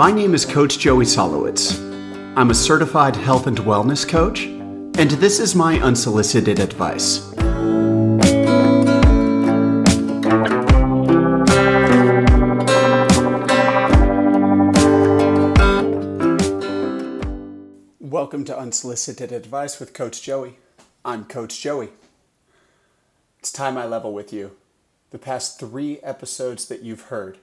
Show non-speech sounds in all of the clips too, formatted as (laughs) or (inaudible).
My name is Coach Joey Solowitz. I'm a certified health and wellness coach, and this is my unsolicited advice. Welcome to Unsolicited Advice with Coach Joey. I'm Coach Joey. It's time I level with you. The past three episodes that you've heard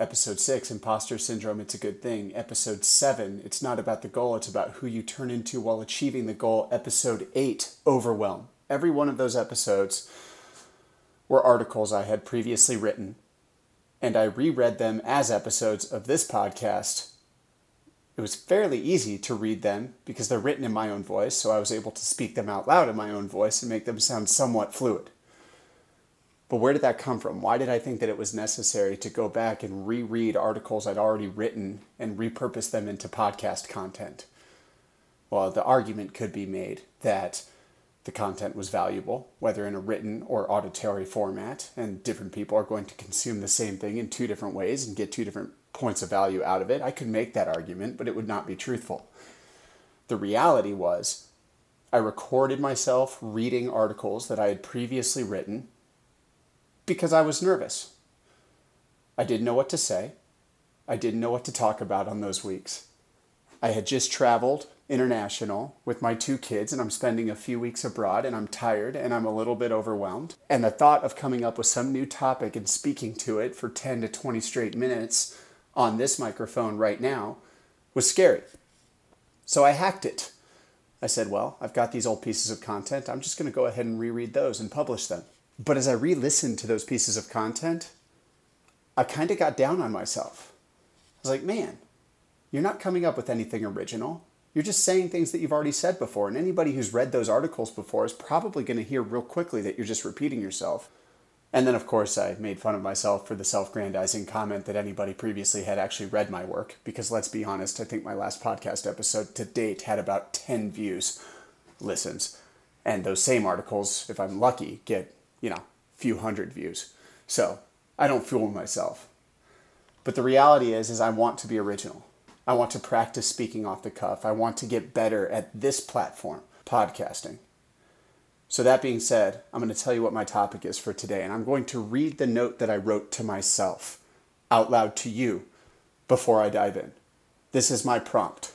Episode 6, Imposter Syndrome, It's a Good Thing. Episode 7, It's Not About the Goal, It's About Who You Turn Into While Achieving the Goal. Episode 8, Overwhelm. Every one of those episodes were articles I had previously written, and I reread them as episodes of this podcast. It was fairly easy to read them because they're written in my own voice, so I was able to speak them out loud in my own voice and make them sound somewhat fluid. But where did that come from? Why did I think that it was necessary to go back and reread articles I'd already written and repurpose them into podcast content? Well, the argument could be made that the content was valuable, whether in a written or auditory format, and different people are going to consume the same thing in two different ways and get two different points of value out of it. I could make that argument, but it would not be truthful. The reality was, I recorded myself reading articles that I had previously written because I was nervous. I didn't know what to say. I didn't know what to talk about on those weeks. I had just traveled international with my two kids, and I'm spending a few weeks abroad, and I'm tired and I'm a little bit overwhelmed. And the thought of coming up with some new topic and speaking to it for 10 to 20 straight minutes on this microphone right now was scary. So I hacked it. I said, Well, I've got these old pieces of content. I'm just going to go ahead and reread those and publish them. But as I re listened to those pieces of content, I kind of got down on myself. I was like, man, you're not coming up with anything original. You're just saying things that you've already said before. And anybody who's read those articles before is probably going to hear real quickly that you're just repeating yourself. And then, of course, I made fun of myself for the self grandizing comment that anybody previously had actually read my work. Because let's be honest, I think my last podcast episode to date had about 10 views, listens. And those same articles, if I'm lucky, get you know, few hundred views. So I don't fool myself. But the reality is, is I want to be original. I want to practice speaking off the cuff. I want to get better at this platform, podcasting. So that being said, I'm going to tell you what my topic is for today, and I'm going to read the note that I wrote to myself out loud to you before I dive in. This is my prompt.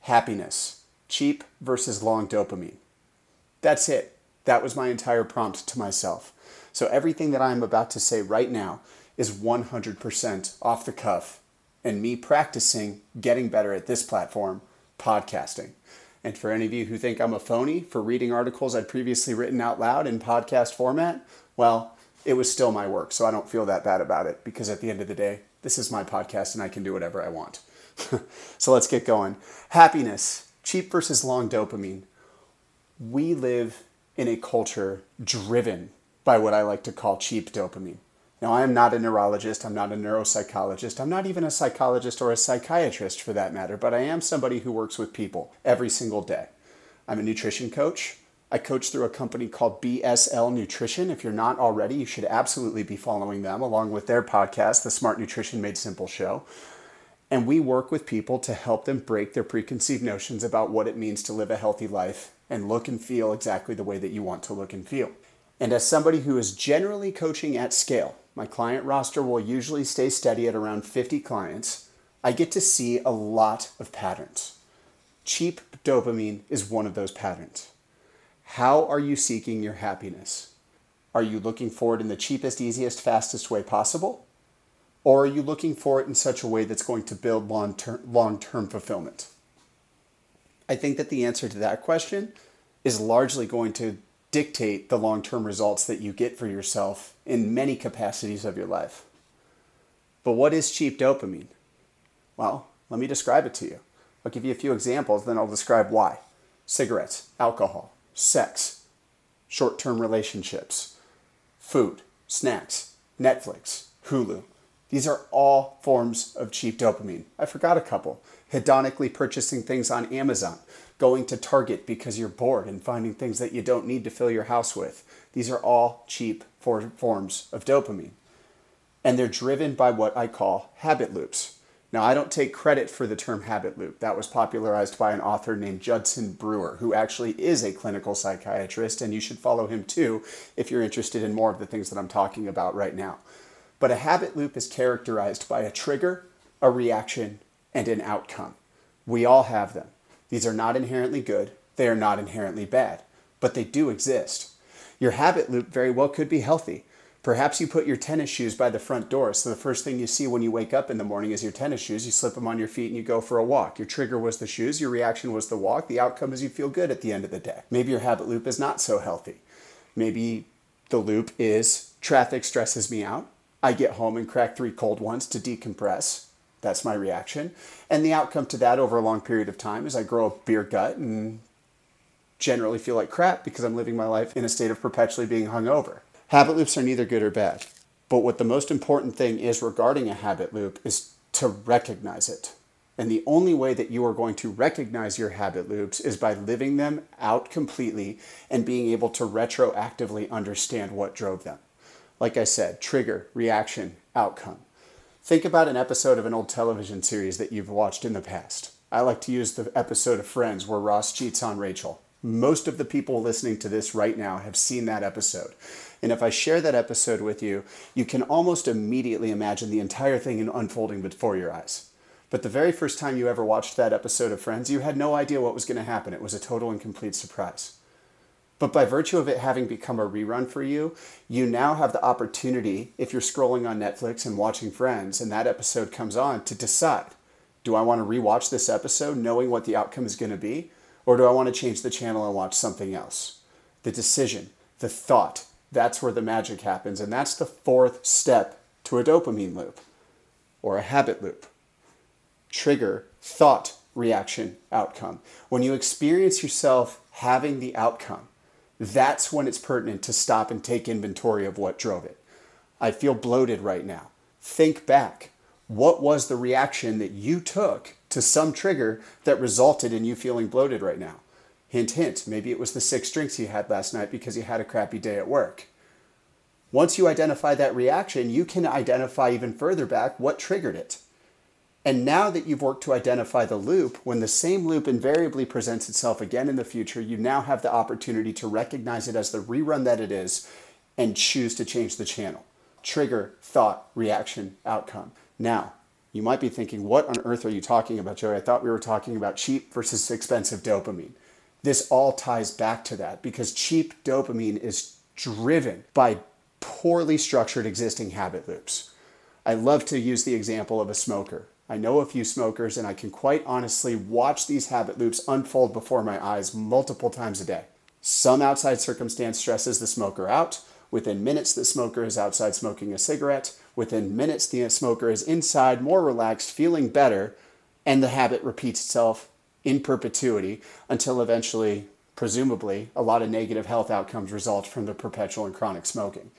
Happiness, cheap versus long dopamine. That's it. That was my entire prompt to myself. So everything that I'm about to say right now is 100% off the cuff and me practicing getting better at this platform, podcasting. And for any of you who think I'm a phony for reading articles I'd previously written out loud in podcast format, well, it was still my work, so I don't feel that bad about it because at the end of the day, this is my podcast and I can do whatever I want. (laughs) so let's get going. Happiness, cheap versus long dopamine. We live in a culture driven by what I like to call cheap dopamine. Now, I am not a neurologist, I'm not a neuropsychologist, I'm not even a psychologist or a psychiatrist for that matter, but I am somebody who works with people every single day. I'm a nutrition coach. I coach through a company called BSL Nutrition. If you're not already, you should absolutely be following them along with their podcast, The Smart Nutrition Made Simple Show. And we work with people to help them break their preconceived notions about what it means to live a healthy life and look and feel exactly the way that you want to look and feel. And as somebody who is generally coaching at scale, my client roster will usually stay steady at around 50 clients. I get to see a lot of patterns. Cheap dopamine is one of those patterns. How are you seeking your happiness? Are you looking for it in the cheapest, easiest, fastest way possible? Or are you looking for it in such a way that's going to build long term fulfillment? I think that the answer to that question is largely going to dictate the long term results that you get for yourself in many capacities of your life. But what is cheap dopamine? Well, let me describe it to you. I'll give you a few examples, then I'll describe why. Cigarettes, alcohol, sex, short term relationships, food, snacks, Netflix, Hulu. These are all forms of cheap dopamine. I forgot a couple hedonically purchasing things on Amazon, going to Target because you're bored and finding things that you don't need to fill your house with. These are all cheap for forms of dopamine. And they're driven by what I call habit loops. Now, I don't take credit for the term habit loop. That was popularized by an author named Judson Brewer, who actually is a clinical psychiatrist, and you should follow him too if you're interested in more of the things that I'm talking about right now. But a habit loop is characterized by a trigger, a reaction, and an outcome. We all have them. These are not inherently good, they are not inherently bad, but they do exist. Your habit loop very well could be healthy. Perhaps you put your tennis shoes by the front door, so the first thing you see when you wake up in the morning is your tennis shoes. You slip them on your feet and you go for a walk. Your trigger was the shoes, your reaction was the walk. The outcome is you feel good at the end of the day. Maybe your habit loop is not so healthy. Maybe the loop is traffic stresses me out. I get home and crack three cold ones to decompress. That's my reaction. And the outcome to that over a long period of time is I grow a beer gut and generally feel like crap because I'm living my life in a state of perpetually being hungover. Habit loops are neither good or bad. But what the most important thing is regarding a habit loop is to recognize it. And the only way that you are going to recognize your habit loops is by living them out completely and being able to retroactively understand what drove them. Like I said, trigger, reaction, outcome. Think about an episode of an old television series that you've watched in the past. I like to use the episode of Friends where Ross cheats on Rachel. Most of the people listening to this right now have seen that episode. And if I share that episode with you, you can almost immediately imagine the entire thing unfolding before your eyes. But the very first time you ever watched that episode of Friends, you had no idea what was going to happen. It was a total and complete surprise. But by virtue of it having become a rerun for you, you now have the opportunity, if you're scrolling on Netflix and watching Friends and that episode comes on, to decide do I want to rewatch this episode knowing what the outcome is going to be? Or do I want to change the channel and watch something else? The decision, the thought, that's where the magic happens. And that's the fourth step to a dopamine loop or a habit loop. Trigger, thought, reaction, outcome. When you experience yourself having the outcome, that's when it's pertinent to stop and take inventory of what drove it. I feel bloated right now. Think back. What was the reaction that you took to some trigger that resulted in you feeling bloated right now? Hint, hint, maybe it was the six drinks you had last night because you had a crappy day at work. Once you identify that reaction, you can identify even further back what triggered it. And now that you've worked to identify the loop, when the same loop invariably presents itself again in the future, you now have the opportunity to recognize it as the rerun that it is and choose to change the channel. Trigger, thought, reaction, outcome. Now, you might be thinking, what on earth are you talking about, Joey? I thought we were talking about cheap versus expensive dopamine this all ties back to that because cheap dopamine is driven by poorly structured existing habit loops. I love to use the example of a smoker. I know a few smokers, and I can quite honestly watch these habit loops unfold before my eyes multiple times a day. Some outside circumstance stresses the smoker out. Within minutes, the smoker is outside smoking a cigarette. Within minutes, the smoker is inside, more relaxed, feeling better, and the habit repeats itself in perpetuity until eventually, presumably, a lot of negative health outcomes result from the perpetual and chronic smoking.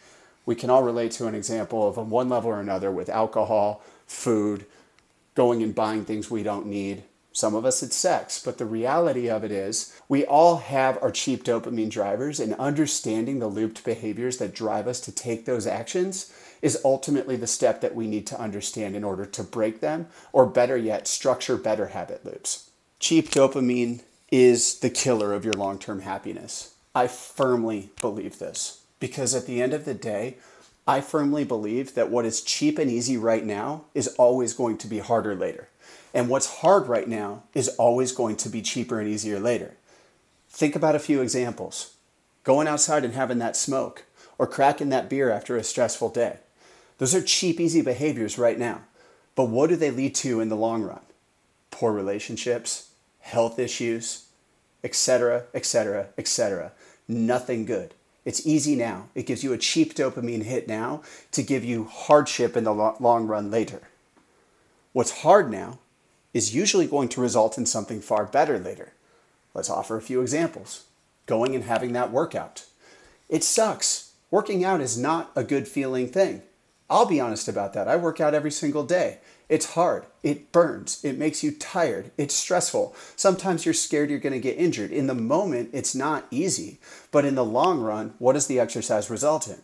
We can all relate to an example of on one level or another with alcohol, food, going and buying things we don't need. Some of us it's sex, but the reality of it is we all have our cheap dopamine drivers, and understanding the looped behaviors that drive us to take those actions is ultimately the step that we need to understand in order to break them, or better yet, structure better habit loops cheap dopamine is the killer of your long term happiness. I firmly believe this because at the end of the day, I firmly believe that what is cheap and easy right now is always going to be harder later. And what's hard right now is always going to be cheaper and easier later. Think about a few examples going outside and having that smoke, or cracking that beer after a stressful day. Those are cheap, easy behaviors right now. But what do they lead to in the long run? Poor relationships, health issues, etc., etc., etc. Nothing good. It's easy now. It gives you a cheap dopamine hit now to give you hardship in the long run later. What's hard now is usually going to result in something far better later. Let's offer a few examples. Going and having that workout. It sucks. Working out is not a good feeling thing. I'll be honest about that. I work out every single day. It's hard. It burns. It makes you tired. It's stressful. Sometimes you're scared you're going to get injured. In the moment, it's not easy. But in the long run, what does the exercise result in?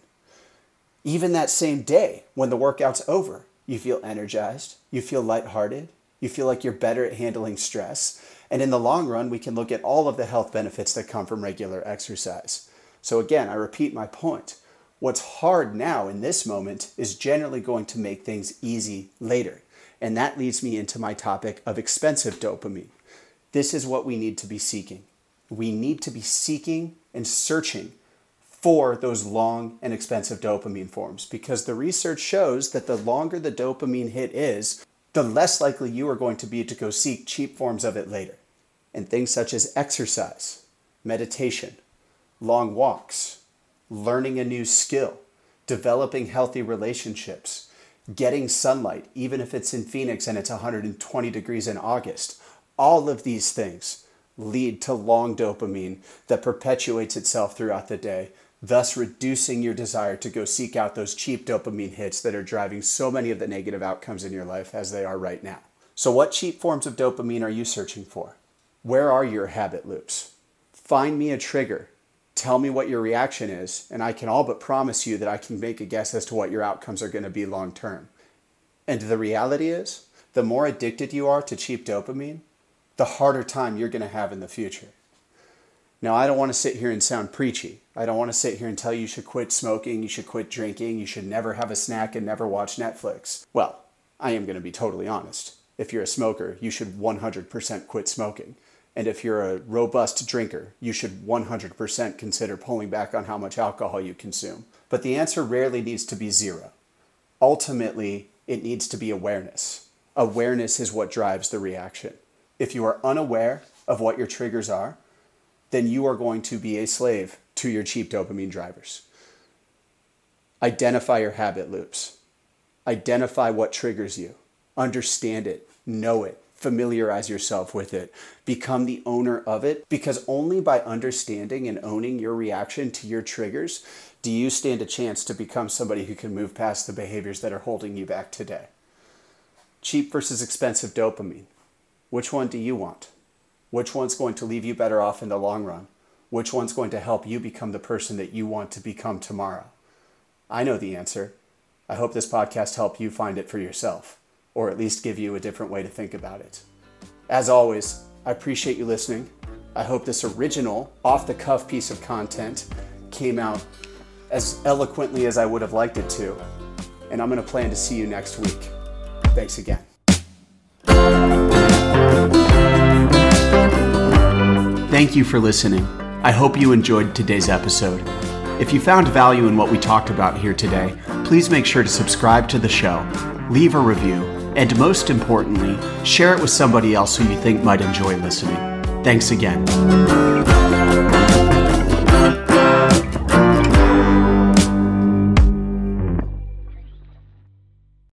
Even that same day, when the workout's over, you feel energized, you feel lighthearted, you feel like you're better at handling stress. And in the long run, we can look at all of the health benefits that come from regular exercise. So, again, I repeat my point. What's hard now in this moment is generally going to make things easy later. And that leads me into my topic of expensive dopamine. This is what we need to be seeking. We need to be seeking and searching for those long and expensive dopamine forms because the research shows that the longer the dopamine hit is, the less likely you are going to be to go seek cheap forms of it later. And things such as exercise, meditation, long walks, learning a new skill, developing healthy relationships, getting sunlight, even if it's in Phoenix and it's 120 degrees in August. All of these things lead to long dopamine that perpetuates itself throughout the day, thus reducing your desire to go seek out those cheap dopamine hits that are driving so many of the negative outcomes in your life as they are right now. So, what cheap forms of dopamine are you searching for? Where are your habit loops? Find me a trigger tell me what your reaction is, and I can all but promise you that I can make a guess as to what your outcomes are going to be long term. And the reality is, the more addicted you are to cheap dopamine, the harder time you're going to have in the future. Now, I don't want to sit here and sound preachy. I don't want to sit here and tell you you should quit smoking, you should quit drinking, you should never have a snack and never watch Netflix. Well, I am going to be totally honest. If you're a smoker, you should 100% quit smoking. And if you're a robust drinker, you should 100% consider pulling back on how much alcohol you consume. But the answer rarely needs to be zero. Ultimately, it needs to be awareness. Awareness is what drives the reaction. If you are unaware of what your triggers are, then you are going to be a slave to your cheap dopamine drivers. Identify your habit loops. Identify what triggers you. Understand it. Know it familiarize yourself with it, become the owner of it, because only by understanding and owning your reaction to your triggers do you stand a chance to become somebody who can move past the behaviors that are holding you back today. Cheap versus expensive dopamine. Which one do you want? Which one's going to leave you better off in the long run? Which one's going to help you become the person that you want to become tomorrow? I know the answer. I hope this podcast helped you find it for yourself or at least give you a different way to think about it. As always, I appreciate you listening. I hope this original, off the cuff piece of content came out as eloquently as I would have liked it to. And I'm going to plan to see you next week. Thanks again. Thank you for listening. I hope you enjoyed today's episode. If you found value in what we talked about here today, please make sure to subscribe to the show, leave a review, and most importantly, share it with somebody else who you think might enjoy listening. Thanks again.